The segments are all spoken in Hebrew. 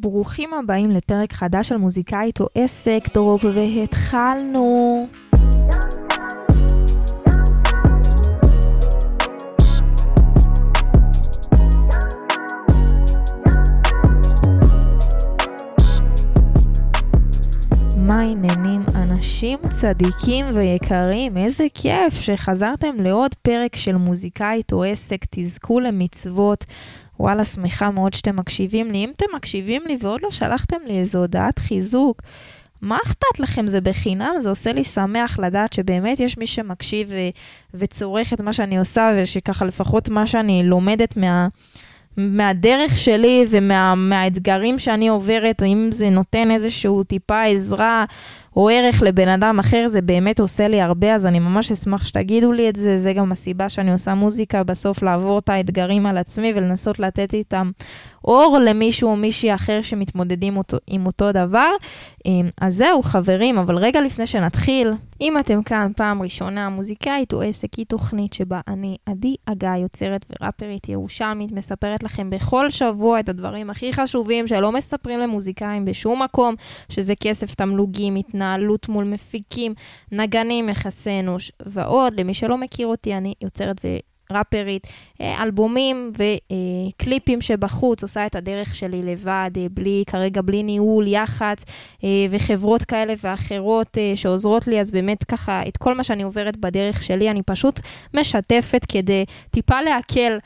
ברוכים הבאים לפרק חדש של מוזיקאית או עסק, טוב, והתחלנו. מה העניינים אנשים צדיקים ויקרים? איזה כיף שחזרתם לעוד פרק של מוזיקאית או עסק, תזכו למצוות. וואלה, שמחה מאוד שאתם מקשיבים לי. אם אתם מקשיבים לי ועוד לא שלחתם לי איזו הודעת חיזוק, מה אכפת לכם? זה בחינם, זה עושה לי שמח לדעת שבאמת יש מי שמקשיב ו- וצורך את מה שאני עושה, ושככה לפחות מה שאני לומדת מה... מהדרך שלי ומהאתגרים ומה, שאני עוברת, אם זה נותן איזשהו טיפה עזרה או ערך לבן אדם אחר, זה באמת עושה לי הרבה, אז אני ממש אשמח שתגידו לי את זה. זה גם הסיבה שאני עושה מוזיקה, בסוף לעבור את האתגרים על עצמי ולנסות לתת איתם אור למישהו או מישהי אחר שמתמודדים אותו, עם אותו דבר. אמ, אז זהו, חברים, אבל רגע לפני שנתחיל, אם אתם כאן פעם ראשונה, מוזיקאית או עסק היא תוכנית שבה אני, עדי אגה, יוצרת וראפרית ירושלמית, מספרת לכם בכל שבוע את הדברים הכי חשובים שלא מספרים למוזיקאים בשום מקום, שזה כסף, תמלוגים, התנהלות מול מפיקים, נגנים, יחסי אנוש ועוד. למי שלא מכיר אותי, אני יוצרת ו... ראפרית, אה, אלבומים וקליפים שבחוץ, עושה את הדרך שלי לבד, אה, בלי, כרגע בלי ניהול, יח"צ אה, וחברות כאלה ואחרות שעוזרות לי, אז באמת ככה, את כל מה שאני עוברת בדרך שלי, אני פשוט משתפת כדי טיפה להקל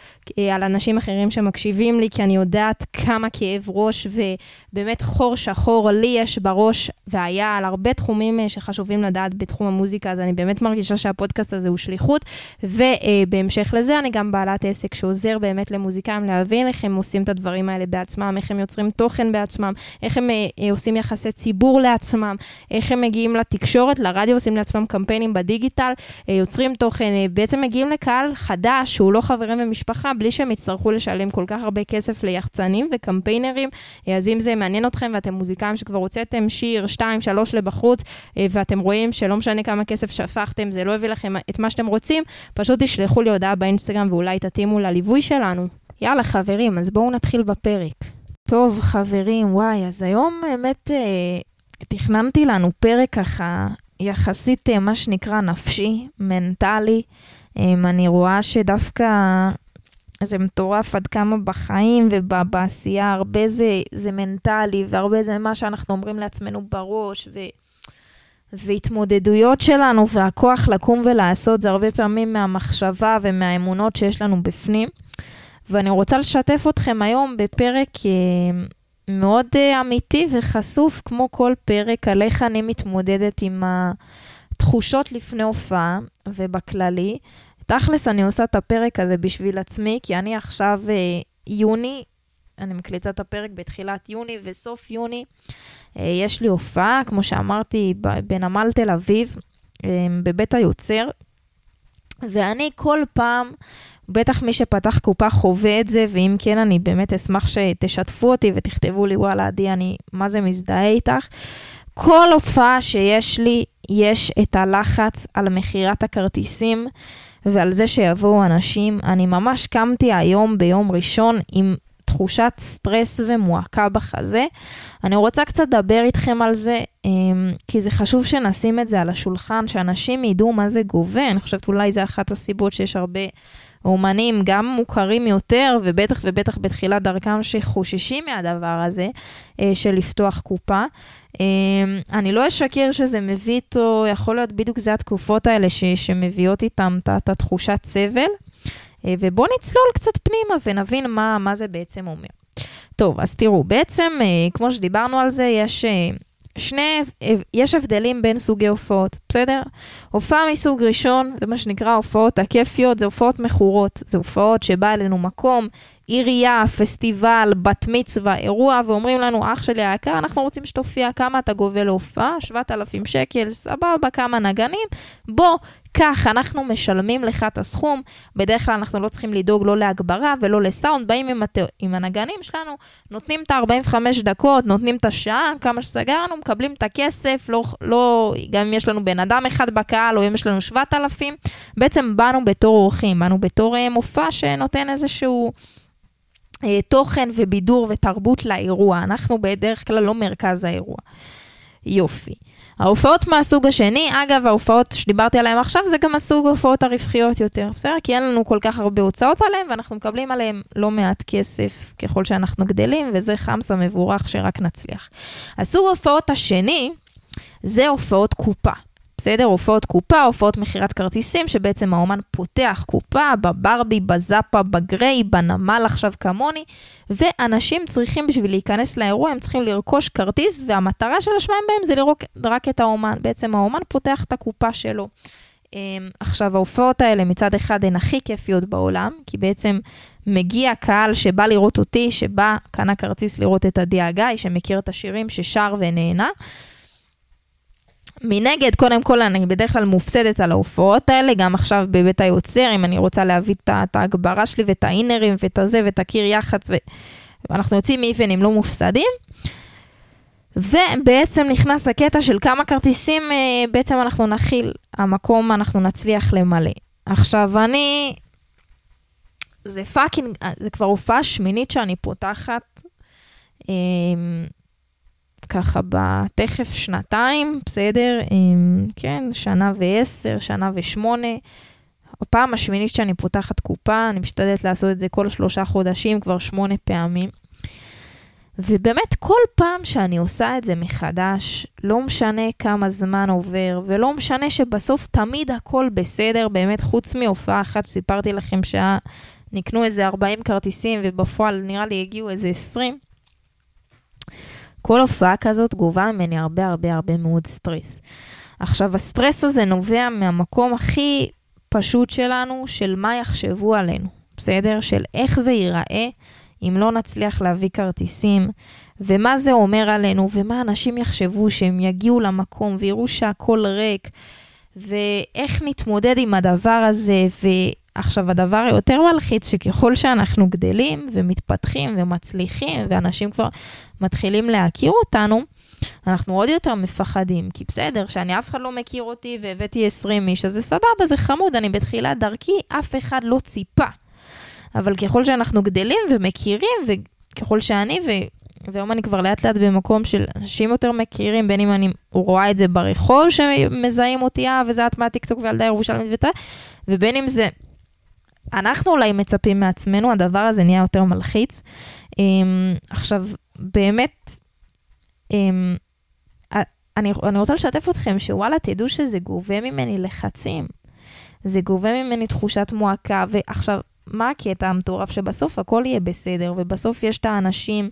על אנשים אחרים שמקשיבים לי, כי אני יודעת כמה כאב ראש ובאמת חור שחור לי יש בראש, והיה על הרבה תחומים שחשובים לדעת בתחום המוזיקה, אז אני באמת מרגישה שהפודקאסט הזה הוא שליחות, ובהמשך בהמשך לזה אני גם בעלת עסק שעוזר באמת למוזיקאים להבין איך הם עושים את הדברים האלה בעצמם, איך הם יוצרים תוכן בעצמם, איך הם אה, אה, עושים יחסי ציבור לעצמם, איך הם מגיעים לתקשורת, לרדיו, עושים לעצמם קמפיינים בדיגיטל, אה, יוצרים תוכן, אה, בעצם מגיעים לקהל חדש שהוא לא חברים ומשפחה, בלי שהם יצטרכו לשלם כל כך הרבה כסף ליחצנים וקמפיינרים. אה, אז אם זה מעניין אתכם ואתם מוזיקאים שכבר הוצאתם שיר, שתיים, שלוש לבחוץ, אה, ואתם רואים שלא משנה כמה כסף שפכתם, זה לא הביא לכם את מה שאתם רוצים, פשוט תשלחו לי הודעה באינסטגרם ואולי תתאימו לליווי שלנו. יאללה חברים, אז בואו נתחיל בפרק. טוב חברים, וואי, אז היום באמת אה, תכננתי לנו פרק ככה יחסית אה, מה שנקרא נפשי, מנטלי. אה, אני רואה שדווקא זה מטורף עד כמה בחיים ובעשייה הרבה זה, זה מנטלי והרבה זה מה שאנחנו אומרים לעצמנו בראש. ו... והתמודדויות שלנו והכוח לקום ולעשות זה הרבה פעמים מהמחשבה ומהאמונות שיש לנו בפנים. ואני רוצה לשתף אתכם היום בפרק אה, מאוד אה, אמיתי וחשוף, כמו כל פרק, על איך אני מתמודדת עם התחושות לפני הופעה ובכללי. תכלס, אני עושה את הפרק הזה בשביל עצמי, כי אני עכשיו אה, יוני, אני מקליטה את הפרק בתחילת יוני וסוף יוני. אה, יש לי הופעה, כמו שאמרתי, בנמל תל אביב, אה, בבית היוצר, ואני כל פעם, בטח מי שפתח קופה חווה את זה, ואם כן, אני באמת אשמח שתשתפו אותי ותכתבו לי, וואלה, עדי, אני מה זה מזדהה איתך. כל הופעה שיש לי, יש את הלחץ על מכירת הכרטיסים ועל זה שיבואו אנשים. אני ממש קמתי היום ביום ראשון עם תחושת סטרס ומועקה בחזה. אני רוצה קצת לדבר איתכם על זה, אמ, כי זה חשוב שנשים את זה על השולחן, שאנשים ידעו מה זה גובה. אני חושבת אולי זה אחת הסיבות שיש הרבה אומנים, גם מוכרים יותר, ובטח ובטח בתחילת דרכם, שחוששים מהדבר הזה, אה, של לפתוח קופה. אמ, אני לא אשקר שזה מביא איתו, יכול להיות בדיוק זה התקופות האלה ש, שמביאות איתם את התחושת סבל. אה, ובואו נצלול קצת פנימה ונבין מה, מה זה בעצם אומר. טוב, אז תראו, בעצם, אה, כמו שדיברנו על זה, יש אה, שני, יש הבדלים בין סוגי הופעות, בסדר? הופעה מסוג ראשון, זה מה שנקרא הופעות הכיפיות, זה הופעות מכורות. זה הופעות שבא אלינו מקום, עירייה, פסטיבל, בת מצווה, אירוע, ואומרים לנו, אח שלי היקר, אנחנו רוצים שתופיע, כמה אתה גובה להופעה? 7,000 שקל, סבבה, כמה נגנים? בוא, כך, אנחנו משלמים לך את הסכום. בדרך כלל אנחנו לא צריכים לדאוג לא להגברה ולא לסאונד, באים עם, הת... עם הנגנים שלנו, נותנים את ה-45 דקות, נותנים את השעה, כמה שסגרנו, מקבלים את הכסף, לא, לא, גם אם יש לנו בן אדם אחד בקהל, או אם יש לנו 7,000, בעצם באנו בתור אורחים, באנו בתור אה, מופע שנותן איזשהו... אה, תוכן ובידור ותרבות לאירוע. אנחנו בדרך כלל לא מרכז האירוע. יופי. ההופעות מהסוג השני, אגב, ההופעות שדיברתי עליהן עכשיו, זה גם הסוג ההופעות הרווחיות יותר, בסדר? כי אין לנו כל כך הרבה הוצאות עליהן, ואנחנו מקבלים עליהן לא מעט כסף ככל שאנחנו גדלים, וזה חמסה מבורך שרק נצליח. הסוג ההופעות השני, זה הופעות קופה. בסדר? הופעות קופה, הופעות מכירת כרטיסים, שבעצם האומן פותח קופה בברבי, בזאפה, בגריי, בנמל עכשיו כמוני, ואנשים צריכים בשביל להיכנס לאירוע, הם צריכים לרכוש כרטיס, והמטרה של השמיים בהם זה לראות רק את האומן. בעצם האומן פותח את הקופה שלו. אמ, עכשיו, ההופעות האלה מצד אחד הן הכי כיפיות בעולם, כי בעצם מגיע קהל שבא לראות אותי, שבא, קנה כרטיס לראות את עדי הגיא, שמכיר את השירים, ששר ונהנה. מנגד, קודם כל, אני בדרך כלל מופסדת על ההופעות האלה, גם עכשיו בבית היוצר, אם אני רוצה להביא את ההגברה שלי ואת האינרים ואת הזה ואת הקיר יח"צ, ואנחנו יוצאים מאיבנים לא מופסדים. ובעצם נכנס הקטע של כמה כרטיסים אה, בעצם אנחנו נכיל, המקום אנחנו נצליח למלא. עכשיו, אני... זה פאקינג, זה כבר הופעה שמינית שאני פותחת. ככה בתכף שנתיים, בסדר? עם, כן, שנה ועשר, שנה ושמונה. הפעם השמינית שאני פותחת קופה, אני משתדלת לעשות את זה כל שלושה חודשים, כבר שמונה פעמים. ובאמת, כל פעם שאני עושה את זה מחדש, לא משנה כמה זמן עובר, ולא משנה שבסוף תמיד הכל בסדר, באמת, חוץ מהופעה אחת סיפרתי לכם שנקנו איזה 40 כרטיסים, ובפועל נראה לי הגיעו איזה 20. כל הופעה כזאת גובה ממני הרבה הרבה הרבה מאוד סטרס. עכשיו, הסטרס הזה נובע מהמקום הכי פשוט שלנו, של מה יחשבו עלינו, בסדר? של איך זה ייראה אם לא נצליח להביא כרטיסים, ומה זה אומר עלינו, ומה אנשים יחשבו שהם יגיעו למקום ויראו שהכל ריק, ואיך נתמודד עם הדבר הזה, ו... עכשיו, הדבר היותר מלחיץ, שככל שאנחנו גדלים ומתפתחים ומצליחים, ואנשים כבר מתחילים להכיר אותנו, אנחנו עוד יותר מפחדים, כי בסדר, שאני אף אחד לא מכיר אותי והבאתי 20 איש, אז זה סבבה, זה חמוד, אני בתחילת דרכי, אף אחד לא ציפה. אבל ככל שאנחנו גדלים ומכירים, וככל שאני, ו... והיום אני כבר לאט לאט במקום של אנשים יותר מכירים, בין אם אני רואה את זה ברחוב שמזהים אותי, אה, וזה את מהטיקטוק וילדה ירושלמית ותה, ובין אם זה אנחנו אולי מצפים מעצמנו, הדבר הזה נהיה יותר מלחיץ. Um, עכשיו, באמת, um, אני, אני רוצה לשתף אתכם שוואלה, תדעו שזה גובה ממני לחצים. זה גובה ממני תחושת מועקה, ועכשיו, מה הקטע המטורף? שבסוף הכל יהיה בסדר, ובסוף יש את האנשים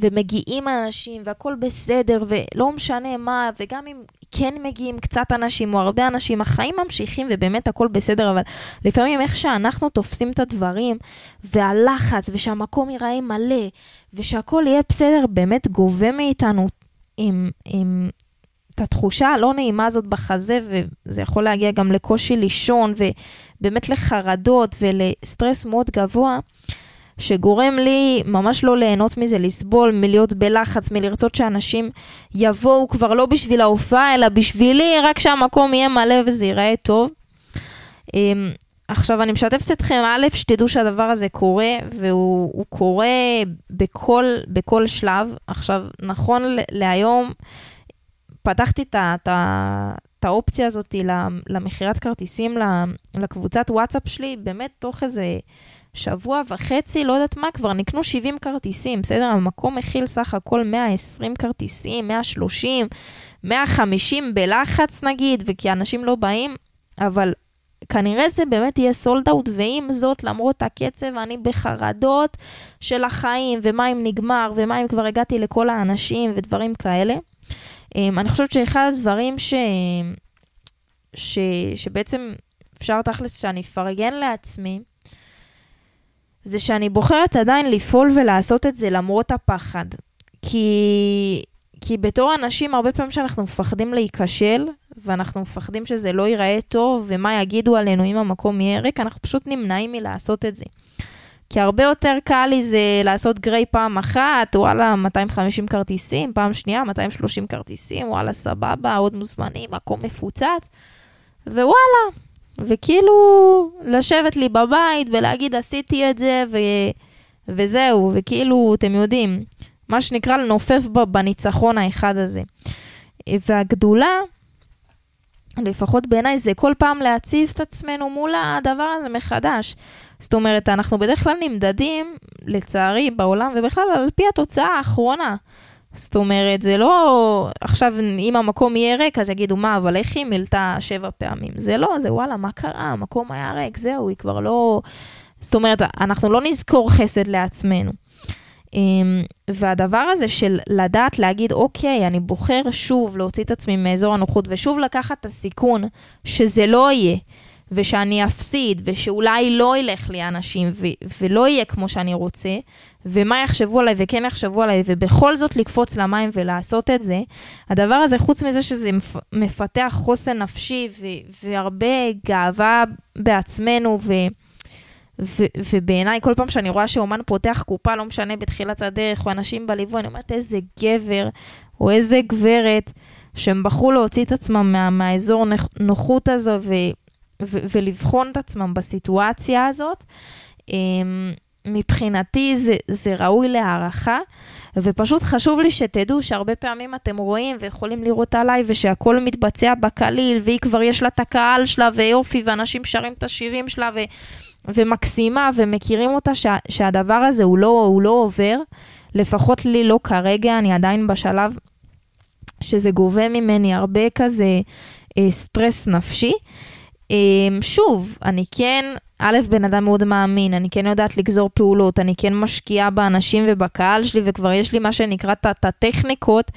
ומגיעים אנשים והכל בסדר ולא משנה מה, וגם אם כן מגיעים קצת אנשים או הרבה אנשים, החיים ממשיכים ובאמת הכל בסדר, אבל לפעמים איך שאנחנו תופסים את הדברים והלחץ ושהמקום ייראה מלא ושהכל יהיה בסדר, באמת גובה מאיתנו עם, עם את התחושה הלא נעימה הזאת בחזה, וזה יכול להגיע גם לקושי לישון ובאמת לחרדות ולסטרס מאוד גבוה. שגורם לי ממש לא ליהנות מזה, לסבול, מלהיות בלחץ, מלרצות שאנשים יבואו כבר לא בשביל ההופעה, אלא בשבילי, רק שהמקום יהיה מלא וזה ייראה טוב. אמ, עכשיו, אני משתפת אתכם, א', שתדעו שהדבר הזה קורה, והוא קורה בכל, בכל שלב. עכשיו, נכון להיום, פתחתי את האופציה הזאת למכירת כרטיסים לקבוצת וואטסאפ שלי, באמת תוך איזה שבוע וחצי, לא יודעת מה, כבר נקנו 70 כרטיסים, בסדר? המקום מכיל סך הכל 120 כרטיסים, 130, 150 בלחץ נגיד, וכי אנשים לא באים, אבל כנראה זה באמת יהיה סולד אאוט, ועם זאת, למרות הקצב, אני בחרדות של החיים, ומה אם נגמר, ומה אם כבר הגעתי לכל האנשים, ודברים כאלה. אמ, אני חושבת שאחד הדברים ש... ש... שבעצם אפשר תכלס שאני אפרגן לעצמי, זה שאני בוחרת עדיין לפעול ולעשות את זה למרות הפחד. כי, כי בתור אנשים, הרבה פעמים שאנחנו מפחדים להיכשל, ואנחנו מפחדים שזה לא ייראה טוב, ומה יגידו עלינו אם המקום יהיה ריק, אנחנו פשוט נמנעים מלעשות את זה. כי הרבה יותר קל לי זה לעשות גריי פעם אחת, וואלה, 250 כרטיסים, פעם שנייה, 230 כרטיסים, וואלה, סבבה, עוד מוזמנים, מקום מפוצץ, ווואלה, וכאילו לשבת לי בבית ולהגיד עשיתי את זה, ו... וזהו, וכאילו, אתם יודעים, מה שנקרא לנופף בניצחון האחד הזה. והגדולה, לפחות בעיניי, זה כל פעם להציב את עצמנו מול הדבר הזה מחדש. זאת אומרת, אנחנו בדרך כלל נמדדים, לצערי, בעולם, ובכלל על פי התוצאה האחרונה. זאת אומרת, זה לא עכשיו, אם המקום יהיה ריק, אז יגידו, מה, אבל איך היא מילתה שבע פעמים? זה לא, זה וואלה, מה קרה? המקום היה ריק, זהו, היא כבר לא... זאת אומרת, אנחנו לא נזכור חסד לעצמנו. אמ, והדבר הזה של לדעת להגיד, אוקיי, אני בוחר שוב להוציא את עצמי מאזור הנוחות ושוב לקחת את הסיכון שזה לא יהיה, ושאני אפסיד, ושאולי לא ילך לי אנשים, ו- ולא יהיה כמו שאני רוצה, ומה יחשבו עליי וכן יחשבו עליי, ובכל זאת לקפוץ למים ולעשות את זה, הדבר הזה, חוץ מזה שזה מפתח חוסן נפשי ו- והרבה גאווה בעצמנו, ו- ו- ובעיניי, כל פעם שאני רואה שאומן פותח קופה, לא משנה בתחילת הדרך, או אנשים בליווי, אני אומרת, איזה גבר, או איזה גברת, שהם בחרו להוציא את עצמם מה- מהאזור נוחות הזו, ו- ולבחון את עצמם בסיטואציה הזאת. אמ, מבחינתי זה, זה ראוי להערכה, ופשוט חשוב לי שתדעו שהרבה פעמים אתם רואים ויכולים לראות עליי ושהכול מתבצע בקליל, והיא כבר יש לה את הקהל שלה ויופי, ואנשים שרים את השירים שלה ו, ומקסימה ומכירים אותה שה, שהדבר הזה הוא לא, הוא לא עובר, לפחות לי לא כרגע, אני עדיין בשלב שזה גובה ממני הרבה כזה אה, סטרס נפשי. אה, שוב, אני כן א', בן אדם מאוד מאמין, אני כן יודעת לגזור פעולות, אני כן משקיעה באנשים ובקהל שלי, וכבר יש לי מה שנקרא את הטכניקות,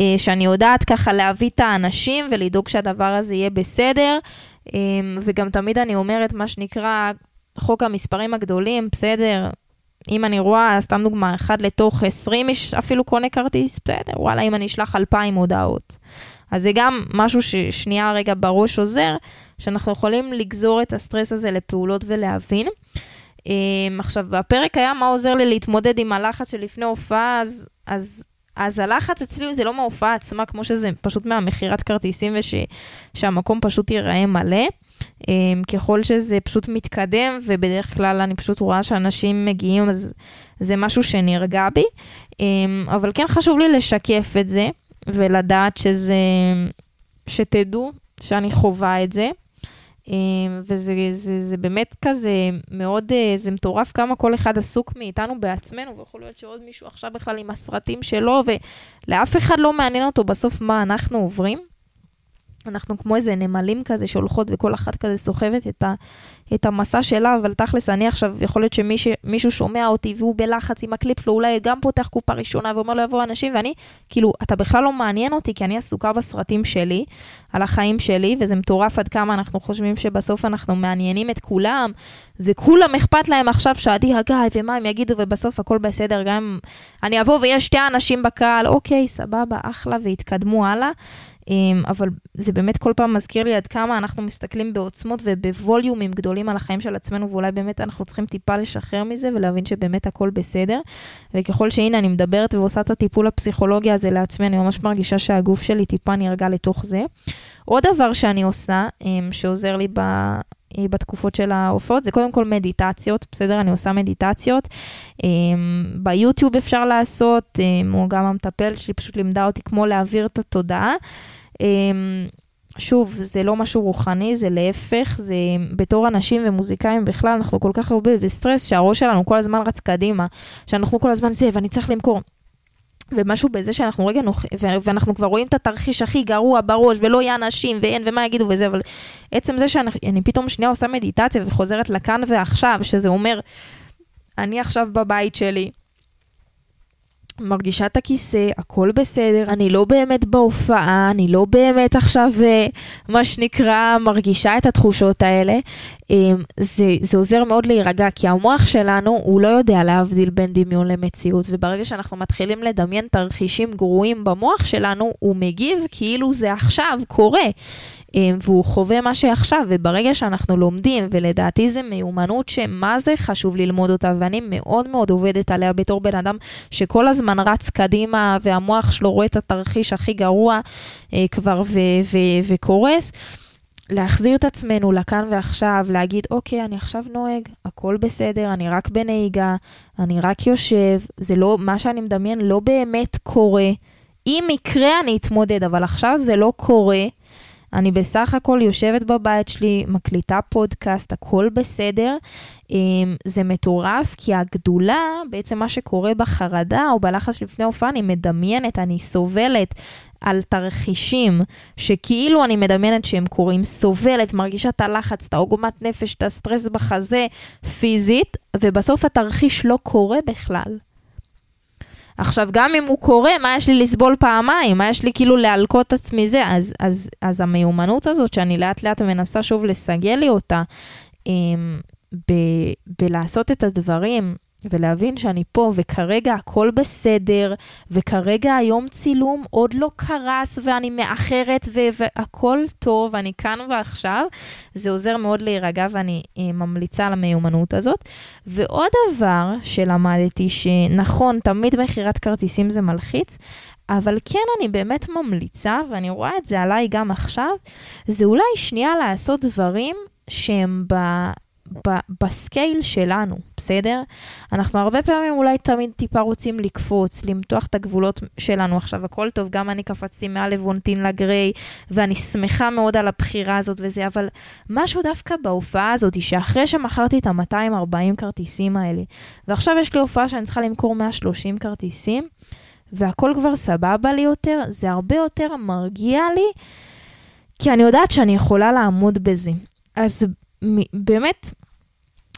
אה, שאני יודעת ככה להביא את האנשים ולדאוג שהדבר הזה יהיה בסדר. אה, וגם תמיד אני אומרת מה שנקרא חוק המספרים הגדולים, בסדר, אם אני רואה, סתם דוגמה, אחד לתוך 20 איש אפילו קונה כרטיס, בסדר, וואלה, אם אני אשלח 2,000 הודעות. אז זה גם משהו ששנייה רגע בראש עוזר, שאנחנו יכולים לגזור את הסטרס הזה לפעולות ולהבין. Um, עכשיו, בפרק היה מה עוזר לי להתמודד עם הלחץ שלפני הופעה, אז, אז, אז הלחץ אצלי זה לא מההופעה עצמה, כמו שזה פשוט מהמכירת כרטיסים ושהמקום פשוט ייראה מלא. Um, ככל שזה פשוט מתקדם, ובדרך כלל אני פשוט רואה שאנשים מגיעים, אז זה משהו שנרגע בי. Um, אבל כן חשוב לי לשקף את זה, ולדעת שזה, שתדעו שאני חווה את זה. אמ, וזה זה, זה באמת כזה מאוד, אה, זה מטורף כמה כל אחד עסוק מאיתנו בעצמנו, ויכול להיות שעוד מישהו עכשיו בכלל עם הסרטים שלו, ולאף אחד לא מעניין אותו בסוף מה אנחנו עוברים. אנחנו כמו איזה נמלים כזה שהולכות וכל אחת כזה סוחבת את, ה, את המסע שלה, אבל תכלס, אני עכשיו, יכול להיות שמישהו שומע אותי והוא בלחץ עם הקליפ שלו, אולי גם פותח קופה ראשונה ואומר לו יבואו אנשים, ואני, כאילו, אתה בכלל לא מעניין אותי, כי אני עסוקה בסרטים שלי, על החיים שלי, וזה מטורף עד כמה אנחנו חושבים שבסוף אנחנו מעניינים את כולם, וכולם אכפת להם עכשיו שעדי הגיא, ומה הם יגידו, ובסוף הכל בסדר, גם אם אני אבוא ויש שתי אנשים בקהל, אוקיי, סבבה, אחלה, והתקדמו הלאה. אמ, אבל זה באמת כל פעם מזכיר לי עד כמה אנחנו מסתכלים בעוצמות ובווליומים גדולים על החיים של עצמנו, ואולי באמת אנחנו צריכים טיפה לשחרר מזה ולהבין שבאמת הכל בסדר. וככל שהנה אני מדברת ועושה את הטיפול הפסיכולוגי הזה לעצמי, אני ממש מרגישה שהגוף שלי טיפה נרגע לתוך זה. עוד דבר שאני עושה, אמ, שעוזר לי. בתקופות של ההופעות, זה קודם כל מדיטציות, בסדר? אני עושה מדיטציות. אמ, ביוטיוב אפשר לעשות, או גם המטפל שלי פשוט לימדה אותי כמו להעביר את התודעה. שוב, זה לא משהו רוחני, זה להפך, זה בתור אנשים ומוזיקאים בכלל, אנחנו כל כך הרבה בסטרס, שהראש שלנו כל הזמן רץ קדימה, שאנחנו כל הזמן זה, ואני צריך למכור. ומשהו בזה שאנחנו רגע נוח... ואנחנו כבר רואים את התרחיש הכי גרוע בראש, ולא יהיה אנשים, ואין, ומה יגידו וזה, אבל עצם זה שאני פתאום שנייה עושה מדיטציה וחוזרת לכאן ועכשיו, שזה אומר, אני עכשיו בבית שלי, מרגישה את הכיסא, הכל בסדר, אני לא באמת בהופעה, אני לא באמת עכשיו, אה, מה שנקרא, מרגישה את התחושות האלה. אמ, זה, זה עוזר מאוד להירגע, כי המוח שלנו, הוא לא יודע להבדיל בין דמיון למציאות, וברגע שאנחנו מתחילים לדמיין תרחישים גרועים במוח שלנו, הוא מגיב כאילו זה עכשיו קורה. אמ, והוא חווה מה שעכשיו, וברגע שאנחנו לומדים, ולדעתי זו מיומנות שמה זה חשוב ללמוד אותה, ואני מאוד מאוד עובדת עליה בתור בן אדם שכל הזמן רץ קדימה, והמוח שלו רואה את התרחיש הכי גרוע אה, כבר וקורס. להחזיר את עצמנו לכאן ועכשיו, להגיד, אוקיי, אני עכשיו נוהג, הכל בסדר, אני רק בנהיגה, אני רק יושב, זה לא, מה שאני מדמיין לא באמת קורה. אם יקרה, אני אתמודד, אבל עכשיו זה לא קורה. אני בסך הכל יושבת בבית שלי, מקליטה פודקאסט, הכל בסדר. אמ, זה מטורף, כי הגדולה, בעצם מה שקורה בחרדה או בלחץ לפני הופעה, אני מדמיינת, אני סובלת על תרחישים שכאילו אני מדמיינת שהם קורים, סובלת, מרגישה את הלחץ, את העוגמת נפש, את הסטרס בחזה, פיזית, ובסוף התרחיש לא קורה בכלל. עכשיו, גם אם הוא קורה, מה יש לי לסבול פעמיים? מה יש לי כאילו להלקות עצמי זה? אז, אז, אז המיומנות הזאת, שאני לאט לאט מנסה שוב לסגל לי אותה, עם, ב, בלעשות את הדברים ולהבין שאני פה, וכרגע הכל בסדר, וכרגע היום צילום עוד לא קרס, ואני מאחרת, ו- והכל טוב, אני כאן ועכשיו. זה עוזר מאוד להירגע, ואני אה, ממליצה על המיומנות הזאת. ועוד דבר שלמדתי, שנכון, תמיד מכירת כרטיסים זה מלחיץ, אבל כן, אני באמת ממליצה, ואני רואה את זה עליי גם עכשיו, זה אולי שנייה לעשות דברים שהם ב... בסקייל שלנו, בסדר? אנחנו הרבה פעמים אולי תמיד טיפה רוצים לקפוץ, למתוח את הגבולות שלנו. עכשיו, הכל טוב, גם אני קפצתי מעל לבונטין לגריי, ואני שמחה מאוד על הבחירה הזאת וזה, אבל משהו דווקא בהופעה הזאת, שאחרי שמכרתי את ה-240 כרטיסים האלה, ועכשיו יש לי הופעה שאני צריכה למכור 130 כרטיסים, והכל כבר סבבה לי יותר, זה הרבה יותר מרגיע לי, כי אני יודעת שאני יכולה לעמוד בזה. אז באמת,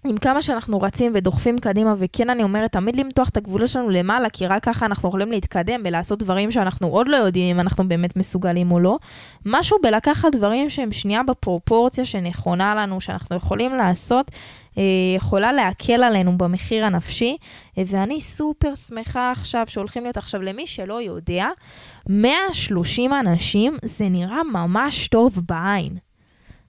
עם כמה שאנחנו רצים ודוחפים קדימה, וכן, אני אומרת, תמיד למתוח את הגבולות שלנו למעלה, כי רק ככה אנחנו יכולים להתקדם ולעשות דברים שאנחנו עוד לא יודעים אם אנחנו באמת מסוגלים או לא. משהו בלקחת דברים שהם שנייה בפרופורציה שנכונה לנו, שאנחנו יכולים לעשות, אה, יכולה להקל עלינו במחיר הנפשי, ואני סופר שמחה עכשיו שהולכים להיות עכשיו, למי שלא יודע, 130 אנשים, זה נראה ממש טוב בעין.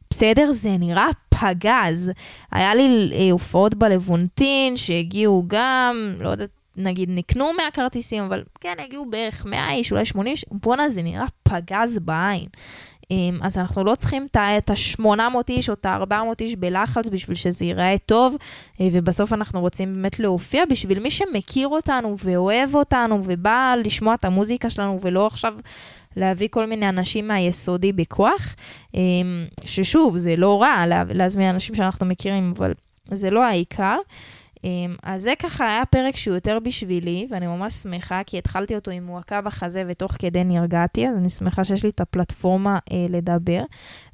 בסדר? זה נראה פגז. היה לי אה, הופעות בלוונטין שהגיעו גם, לא יודעת, נגיד נקנו 100 כרטיסים, אבל כן, הגיעו בערך 100 איש, אולי 80 איש, בואנה, זה נראה פגז בעין. אמ, אז אנחנו לא צריכים את ה-800 איש או את ה-400 איש בלחץ בשביל שזה ייראה טוב, אה, ובסוף אנחנו רוצים באמת להופיע בשביל מי שמכיר אותנו ואוהב אותנו ובא לשמוע את המוזיקה שלנו ולא עכשיו להביא כל מיני אנשים מהיסודי בכוח, אמ, ששוב, זה לא רע להזמין אנשים שאנחנו מכירים, אבל זה לא העיקר. אמ, אז זה ככה היה פרק שהוא יותר בשבילי, ואני ממש שמחה, כי התחלתי אותו עם מועקה בחזה ותוך כדי נרגעתי, אז אני שמחה שיש לי את הפלטפורמה אה, לדבר.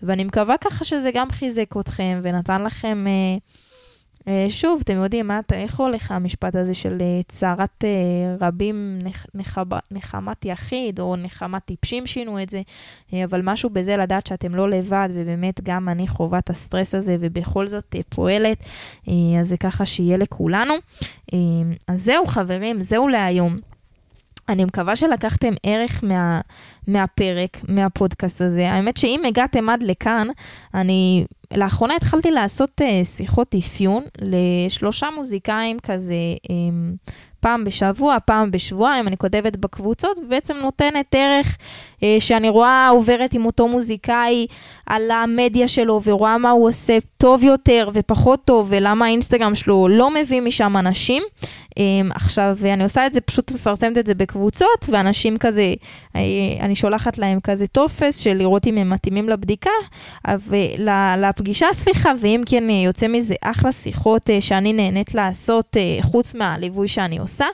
ואני מקווה ככה שזה גם חיזק אתכם ונתן לכם... אה, שוב, אתם יודעים, מה, איך הולך המשפט הזה של אה, צערת אה, רבים נח, נחב, נחמת יחיד, או נחמת טיפשים שינו את זה, אבל משהו בזה לדעת שאתם לא לבד, ובאמת גם אני חווה את הסטרס הזה, ובכל זאת פועלת, אז זה ככה שיהיה לכולנו. אז זהו, חברים, זהו להיום. אני מקווה שלקחתם ערך מה, מהפרק, מהפודקאסט הזה. האמת שאם הגעתם עד לכאן, אני לאחרונה התחלתי לעשות uh, שיחות אפיון לשלושה מוזיקאים כזה. Um, פעם בשבוע, פעם בשבועיים, אני כותבת בקבוצות, ובעצם נותנת ערך אה, שאני רואה עוברת עם אותו מוזיקאי על המדיה שלו, ורואה מה הוא עושה טוב יותר ופחות טוב, ולמה האינסטגרם שלו לא מביא משם אנשים. אה, עכשיו, אני עושה את זה, פשוט מפרסמת את זה בקבוצות, ואנשים כזה, אני שולחת להם כזה טופס של לראות אם הם מתאימים לבדיקה, לפגישה, סליחה, ואם כן יוצא מזה אחלה שיחות אה, שאני נהנית לעשות, אה, חוץ מהליווי שאני. עושה.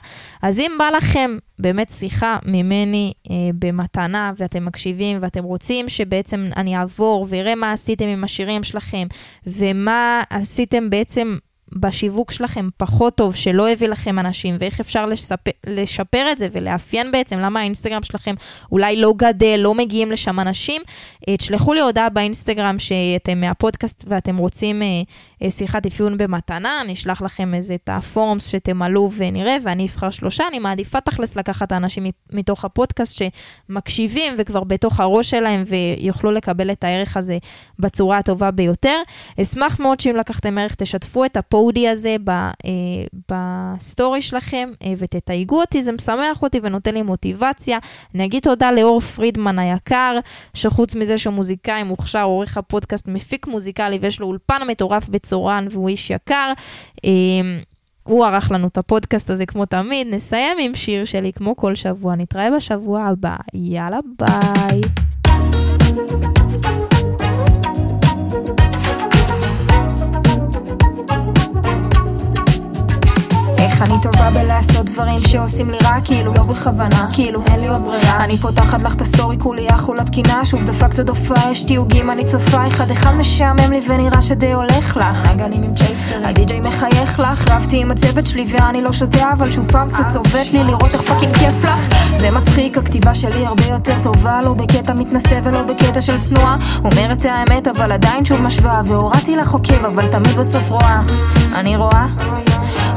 אז אם בא לכם באמת שיחה ממני אה, במתנה, ואתם מקשיבים, ואתם רוצים שבעצם אני אעבור ואראה מה עשיתם עם השירים שלכם, ומה עשיתם בעצם בשיווק שלכם פחות טוב, שלא הביא לכם אנשים, ואיך אפשר לשפר, לשפר את זה ולאפיין בעצם למה האינסטגרם שלכם אולי לא גדל, לא מגיעים לשם אנשים, אה, תשלחו לי הודעה באינסטגרם שאתם מהפודקאסט ואתם רוצים אה, שיחת אפיון במתנה, אני אשלח לכם איזה את ה forms שתמלאו ונראה, ואני אבחר שלושה, אני מעדיפה תכלס לקחת האנשים מתוך הפודקאסט שמקשיבים וכבר בתוך הראש שלהם ויוכלו לקבל את הערך הזה בצורה הטובה ביותר. אשמח מאוד שאם לקחתם ערך, תשתפו את הפודי הזה אה, בסטורי שלכם אה, ותתייגו אותי, זה משמח אותי ונותן לי מוטיבציה. אני אגיד תודה לאור פרידמן היקר, שחוץ מזה שהוא מוזיקאי מוכשר, עורך הפודקאסט, מפיק מוזיקלי ויש לו אולפן מטורף בצורן והוא איש יקר. אה, הוא ערך לנו את הפודקאסט הזה כמו תמיד, נסיים עם שיר שלי כמו כל שבוע, נתראה בשבוע הבא, יאללה ביי. איך אני טובה בלעשות דברים שעושים לי רע, כאילו לא בכוונה, כאילו אין לי עוד ברירה. אני פותחת לך את הסטורי כולי אחולה תקינה, שוב דפקת הדופה, יש תיוגים, אני צופה, אחד אחד משעמם לי ונראה שדי הולך לך. הגנים עם צ'ייסר, הדי-ג'יי מחייך לך, רבתי עם הצוות שלי ואני לא שותה, אבל שוב פעם קצת צובט לי לראות איך פאקינג כיף לך. זה מצחיק, הכתיבה שלי הרבה יותר טובה, לא בקטע מתנשא ולא בקטע של צנועה. אומרת האמת, אבל עדיין שוב משווה, והורדתי לך עוקב, אבל תמיד בסוף רואה. אני רואה?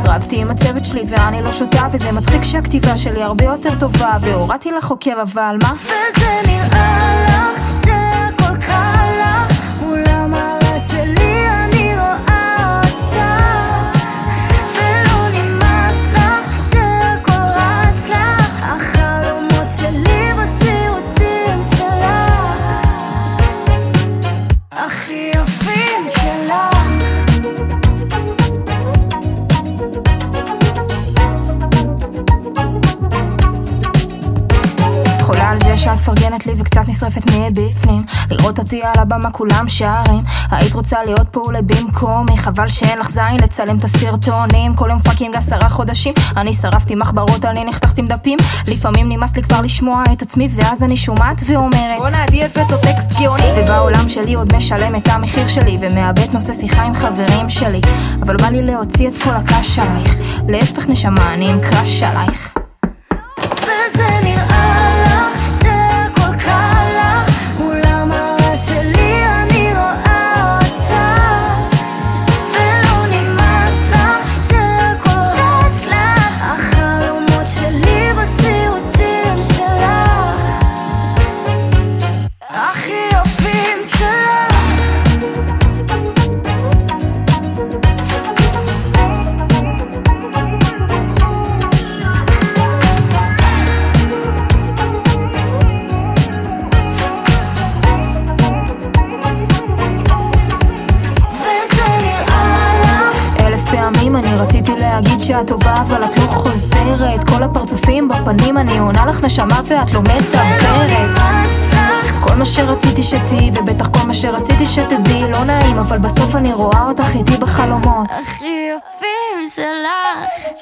רבתי עם הצוות שלי ואני לא שותה וזה מצחיק שהכתיבה שלי הרבה יותר טובה והורדתי לך עוקב אבל מה? וזה נראה נשרפת מבפנים לראות אותי על הבמה כולם שרים. היית רוצה להיות פה אולי במקומי חבל שאין לך זין לצלם את הסרטונים. כל יום fucking עשרה חודשים אני שרפתי מחברות אני נחתכתי עם דפים לפעמים נמאס לי כבר לשמוע את עצמי ואז אני שומעת ואומרת בואנה עדי הבאת לו טקסט גאוני. ובעולם שלי עוד משלם את המחיר שלי ומאבד נושא שיחה עם חברים שלי. אבל בא לי להוציא את כל ה cash עלייך. להפך נשמה אני עם crush עלייך. וזה נראה לך שהכל טובה אבל את לא חוזרת. כל הפרצופים בפנים אני עונה לך נשמה ואת לא מדברת. כל מה שרציתי שתהיי ובטח כל מה שרציתי שתדעי לא נעים אבל בסוף אני רואה אותך איתי בחלומות. הכי יפים שלך